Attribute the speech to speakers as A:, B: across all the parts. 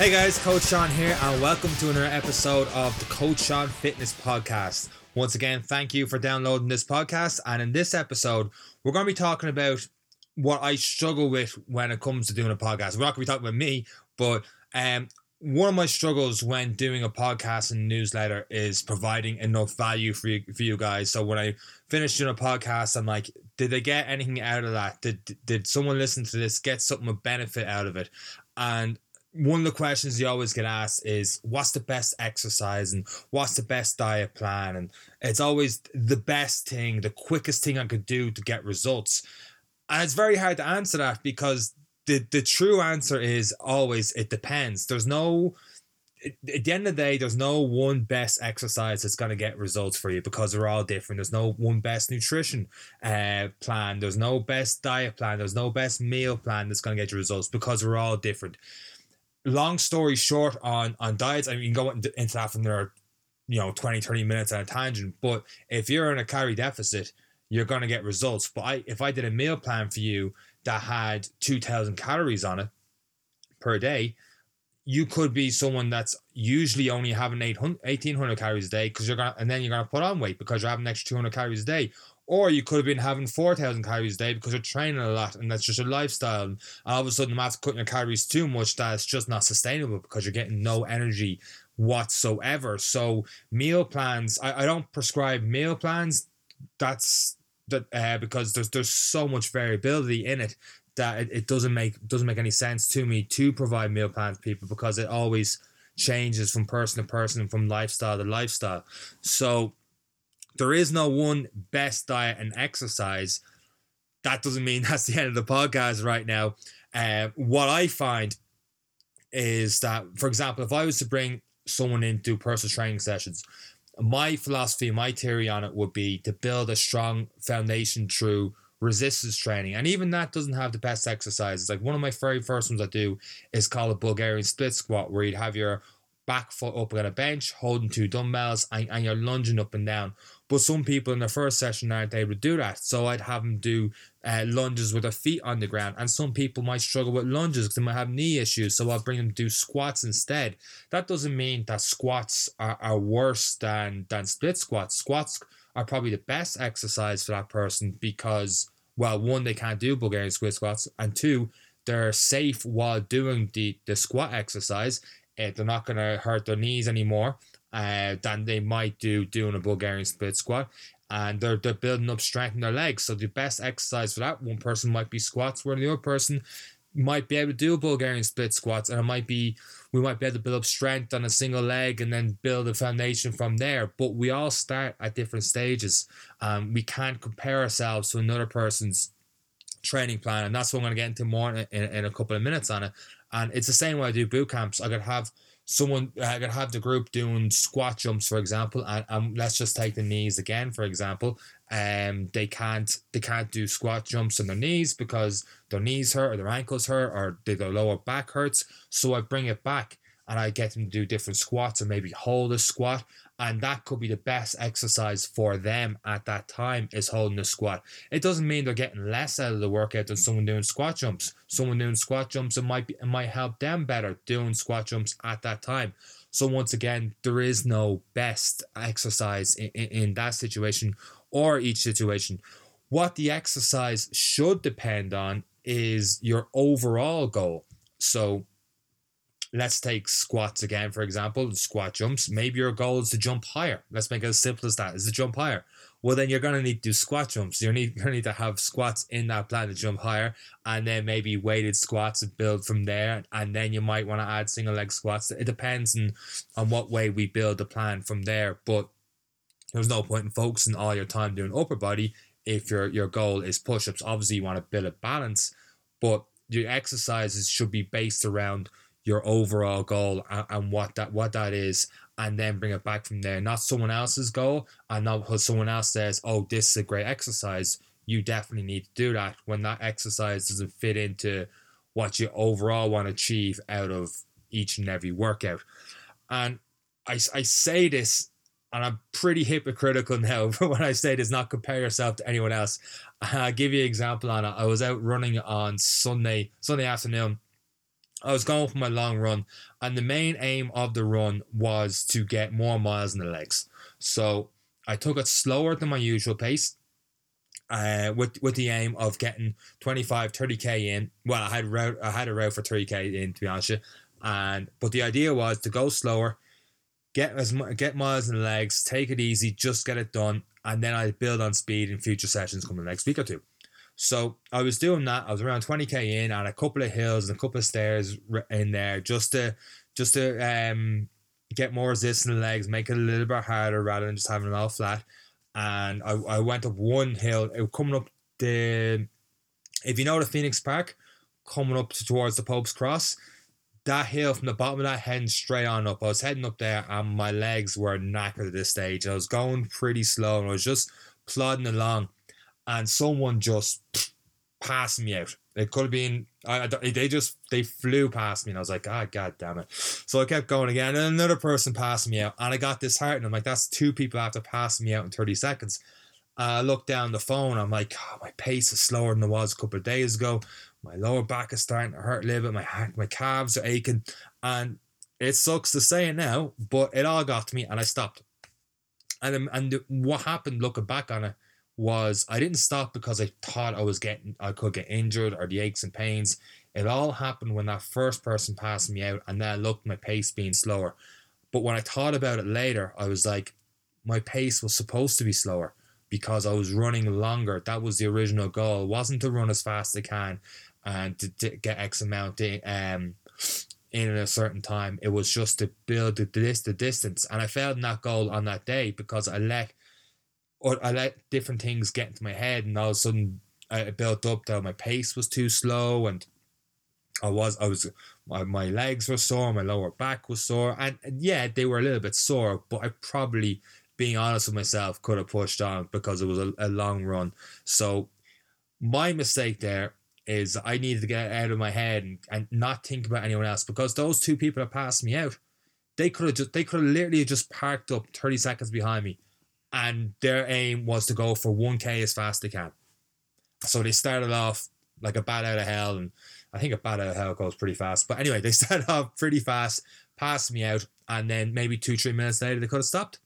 A: Hey guys, Coach Sean here, and welcome to another episode of the Coach Sean Fitness Podcast. Once again, thank you for downloading this podcast. And in this episode, we're going to be talking about what I struggle with when it comes to doing a podcast. We're not going to be talking about me, but um, one of my struggles when doing a podcast and newsletter is providing enough value for you, for you guys. So when I finish doing a podcast, I'm like, did they get anything out of that? Did did someone listen to this get something of benefit out of it? And one of the questions you always get asked is what's the best exercise and what's the best diet plan and it's always the best thing the quickest thing i could do to get results and it's very hard to answer that because the, the true answer is always it depends there's no at the end of the day, there's no one best exercise that's going to get results for you because they're all different. There's no one best nutrition uh, plan. There's no best diet plan. There's no best meal plan that's going to get you results because we're all different long story short on on diets i mean go into, that from there you know 20 30 minutes on a tangent but if you're in a calorie deficit you're going to get results. But I, if i did a meal plan for you that had 2000 calories on it per day you could be someone that's usually only having 800, 1800 calories a day because you're gonna and then you're gonna put on weight because you're having an extra 200 calories a day or you could have been having 4,000 calories a day because you're training a lot and that's just your lifestyle. And all of a sudden, after cutting your calories too much, that's just not sustainable because you're getting no energy whatsoever. So, meal plans, I, I don't prescribe meal plans. That's that uh, because there's there's so much variability in it that it, it doesn't make doesn't make any sense to me to provide meal plans to people because it always changes from person to person and from lifestyle to lifestyle. So there is no one best diet and exercise. That doesn't mean that's the end of the podcast right now. Uh, what I find is that, for example, if I was to bring someone in to personal training sessions, my philosophy, my theory on it would be to build a strong foundation through resistance training. And even that doesn't have the best exercises. Like one of my very first ones I do is called a Bulgarian split squat, where you'd have your back foot up on a bench, holding two dumbbells, and, and you're lunging up and down. But some people in their first session aren't able to do that. So I'd have them do uh, lunges with their feet on the ground. And some people might struggle with lunges because they might have knee issues. So I'll bring them to do squats instead. That doesn't mean that squats are, are worse than, than split squats. Squats are probably the best exercise for that person because, well, one, they can't do Bulgarian split squats, and two, they're safe while doing the, the squat exercise uh, they're not going to hurt their knees anymore uh, than they might do doing a Bulgarian split squat. And they're, they're building up strength in their legs. So the best exercise for that one person might be squats, where the other person might be able to do Bulgarian split squats, and it might be we might be able to build up strength on a single leg and then build a foundation from there. But we all start at different stages. Um, we can't compare ourselves to another person's training plan, and that's what I'm going to get into more in, in, in a couple of minutes on it. And it's the same way I do boot camps. I could have someone, I could have the group doing squat jumps, for example, and, and let's just take the knees again, for example. Um, they can't they can't do squat jumps on their knees because their knees hurt or their ankles hurt or their lower back hurts. So I bring it back and I get them to do different squats or maybe hold a squat and that could be the best exercise for them at that time is holding the squat. It doesn't mean they're getting less out of the workout than someone doing squat jumps. Someone doing squat jumps it might be it might help them better doing squat jumps at that time. So once again, there is no best exercise in, in, in that situation or each situation. What the exercise should depend on is your overall goal. So Let's take squats again, for example, squat jumps. Maybe your goal is to jump higher. Let's make it as simple as that, is to jump higher. Well, then you're going to need to do squat jumps. You're going to need to have squats in that plan to jump higher, and then maybe weighted squats and build from there. And then you might want to add single leg squats. It depends on, on what way we build the plan from there. But there's no point in focusing all your time doing upper body if your, your goal is push ups. Obviously, you want to build a balance, but your exercises should be based around your overall goal and, and, what that what that is and then bring it back from there. Not someone else's goal and not because someone else says oh this is a great exercise. You definitely need to do that when that exercise doesn't fit into what you overall want to achieve out of each and every workout. And i, I say this and i'm pretty hypocritical now but when i say this not compare yourself to anyone else. I'll give you an example on it. I was out running on sunday sunday afternoon I was going for my long run, and the main aim of the run was to get more miles in the legs. So I took it slower than my usual pace, uh, with with the aim of getting 25, 30k in. Well, I had route, I had a route for 30k in to be honest, and but the idea was to go slower, get as get miles in the legs, take it easy, just get it done, and then I build on speed in future sessions coming next week or two. So I was doing that. I was around 20k in and a couple of hills and a couple of stairs in there just to just to um, get more resistance in the legs, make it a little bit harder rather than just having it all flat. And I, I went up one hill, it was coming up the if you know the Phoenix Park, coming up towards the Pope's Cross, that hill from the bottom of that heading straight on up. I was heading up there and my legs were knackered at this stage. I was going pretty slow and I was just plodding along and someone just passed me out. It could have been I, they just they flew past me and I was like, ah, oh, god damn it. So I kept going again, and another person passed me out, and I got disheartened. I'm like, that's two people after passing me out in 30 seconds. Uh, I look down the phone. I'm like, oh, my pace is slower than it was a couple of days ago. My lower back is starting to hurt a little bit. My my calves are aching, and it sucks to say it now, but it all got to me, and I stopped. And and what happened, looking back on it, was I didn't stop because I thought I was getting I could get injured or the aches and pains. It all happened when that first person passed me out and then I looked my pace being slower. But when I thought about it later, I was like, my pace was supposed to be slower because I was running longer. That was the original goal. Wasn't to run as fast as I can and to, to get X amount in, um, in a certain time. It was just to build the, the distance. And I failed in that goal on that day because I let or I let different things get into my head, and all of a sudden I built up that my pace was too slow, and I was I was my, my legs were sore, my lower back was sore, and, and yeah, they were a little bit sore, but I probably, being honest with myself, could have pushed on because it was a, a long run. So my mistake there is I needed to get out of my head and, and not think about anyone else because those two people that passed me out, they could have just they could have literally just parked up 30 seconds behind me and their aim was to go for 1k as fast as they can. So they started off like a bat out of hell, and I think a bat out of hell goes pretty fast. But anyway, they started off pretty fast, passed me out, and then maybe two, three minutes later they could have stopped.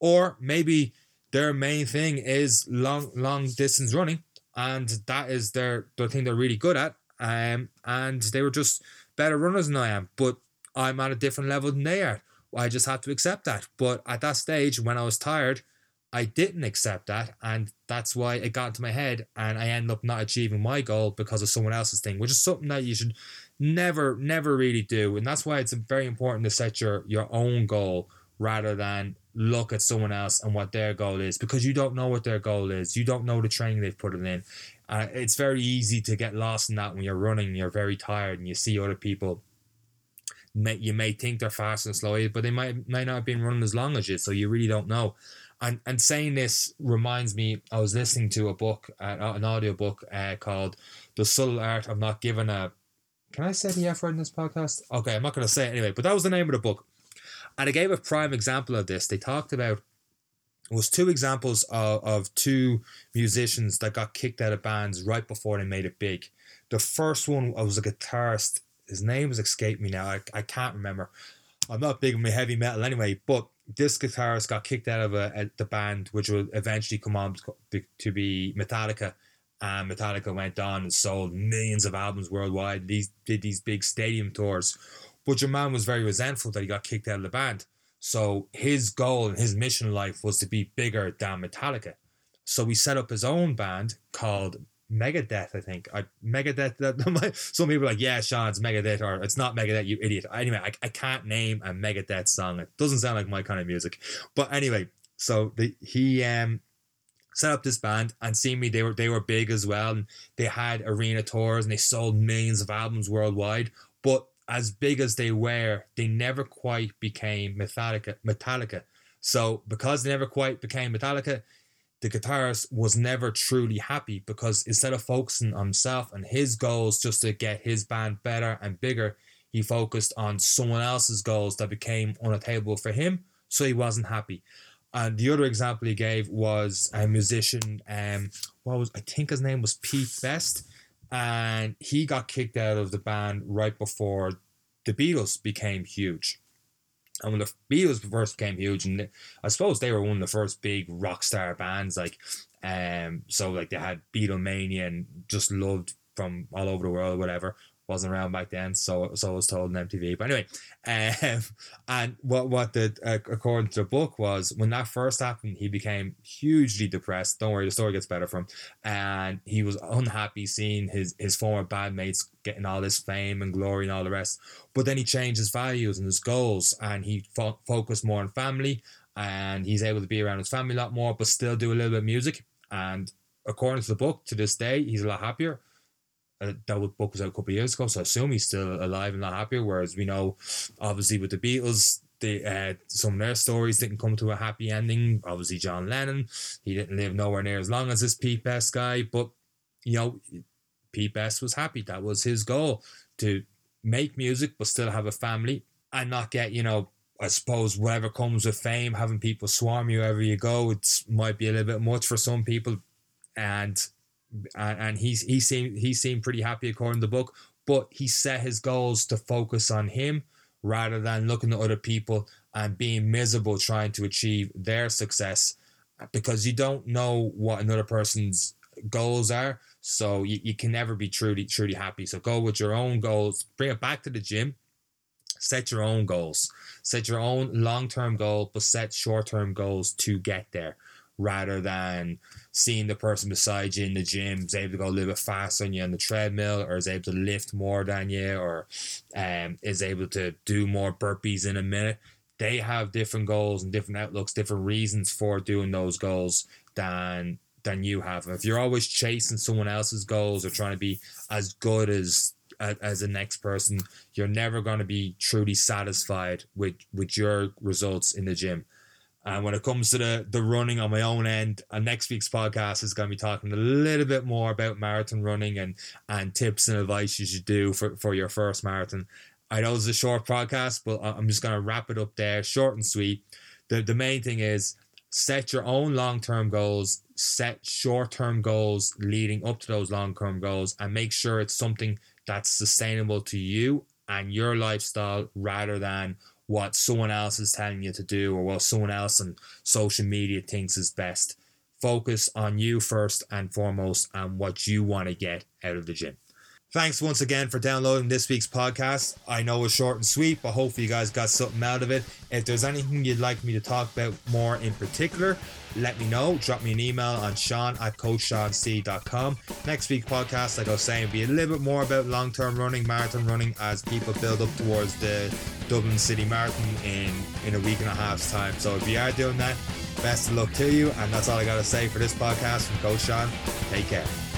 A: Or maybe their main thing is long, long distance running, and that is their the thing they're really good at. Um, and they were just better runners than I am, but I'm at a different level than they are. I just have to accept that. But at that stage, when I was tired, I didn't accept that, and that's why it got into my head, and I end up not achieving my goal because of someone else's thing, which is something that you should never, never really do, and that's why it's very important to set your your own goal rather than look at someone else and what their goal is, because you don't know what their goal is, you don't know the training they've put it in. Uh, it's very easy to get lost in that when you're running, you're very tired, and you see other people you may think they're fast and slow, but they might might not have been running as long as you, so you really don't know and and saying this reminds me i was listening to a book uh, an audio book uh, called the subtle art of not giving a can i say the f word in this podcast? Okay i'm not going to say it anyway but that was the name of the book. And I gave a prime example of this. They talked about it was two examples of, of two musicians that got kicked out of bands right before they made it big. The first one was a guitarist. His name has escaped me now. I, I can't remember. I'm not big on my heavy metal anyway but this guitarist got kicked out of uh, a, a, the band, which would eventually come on to be Metallica. And Metallica went on and sold millions of albums worldwide. These did these big stadium tours, but your man was very resentful that he got kicked out of the band. So his goal and his mission in life was to be bigger than Metallica. So he set up his own band called Megadeth, I think. I Megadeth. That, some people are like, yeah, Sean, it's Megadeth, or it's not Megadeth, you idiot. Anyway, I, I can't name a Megadeth song. It doesn't sound like my kind of music. But anyway, so the, he um set up this band and see me they were they were big as well and they had arena tours and they sold millions of albums worldwide but as big as they were they never quite became metallica metallica so because they never quite became metallica the guitarist was never truly happy because instead of focusing on himself and his goals just to get his band better and bigger, he focused on someone else's goals that became unattainable for him, so he wasn't happy. And the other example he gave was a musician, um, what was I think his name was Pete Best. and he got kicked out of the band right before the Beatles became huge. And when the Beatles first became huge, and I suppose they were one of the first big rock star bands, like, um, so like they had Beatlemania and just loved from all over the world, or whatever wasn't around back then, so so I was told on MTV. But anyway, um, and what what the uh, according to the book was when that first happened, he became hugely depressed. Don't worry, the story gets better from, and he was unhappy seeing his his former bandmates getting all this fame and glory and all the rest. But then he changed his values and his goals, and he fo- focused more on family, and he's able to be around his family a lot more, but still do a little bit of music. And according to the book, to this day, he's a lot happier uh, that book was out a couple of years ago, so I assume he's still alive and not happier. Whereas we know, obviously, with the Beatles, the uh, some of their stories didn't come to a happy ending. Obviously, John Lennon, he didn't live nowhere near as long as this Pete Best guy, but you know, Pete Best was happy. That was his goal to make music, but still have a family and not get you know. I suppose whatever comes with fame, having people swarm you wherever you go, it might be a little bit much for some people, and and, and he's he seemed he seemed pretty happy according to the book. But he set his goals to focus on him rather than looking at other people and being miserable trying to achieve their success because you don't know what another person's goals are. So you, you can never be truly truly happy. So go with your own goals. Bring it back to the gym. Set your own goals. Set your own long term goal, but set short term goals to get there rather than seeing the person beside you in the gym is able to go a little bit faster than you on the treadmill or is able to lift more than you or um, is able to do more burpees in a minute they have different goals and different outlooks different reasons for doing those goals than than you have. If you're always chasing someone else's goals or trying to be as good as as the next person you're never going to be truly satisfied with with your results in the gym and when it comes to the, the running on my own end, uh, next week's podcast is going to be talking a little bit more about marathon running and, and tips and advice you should do for, for your first marathon. I know it's a short podcast, but I'm just going to wrap it up there, short and sweet. The, the main thing is set your own long term goals, set short term goals leading up to those long term goals, and make sure it's something that's sustainable to you and your lifestyle rather than what someone else is telling you to do or what someone else on social media thinks is best. Focus on you first and foremost and what you want to get out of the gym. Thanks once again for downloading this week's podcast. I know it's short and sweet, but hopefully you guys got something out of it. If there's anything you'd like me to talk about more in particular, let me know. Drop me an email on sean at coachseanc.com. Next week's podcast, like I was saying, will be a little bit more about long term running, marathon running as people build up towards the Dublin City Marathon in, in a week and a half's time. So if you are doing that, best of luck to you. And that's all I got to say for this podcast from Coach Sean. Take care.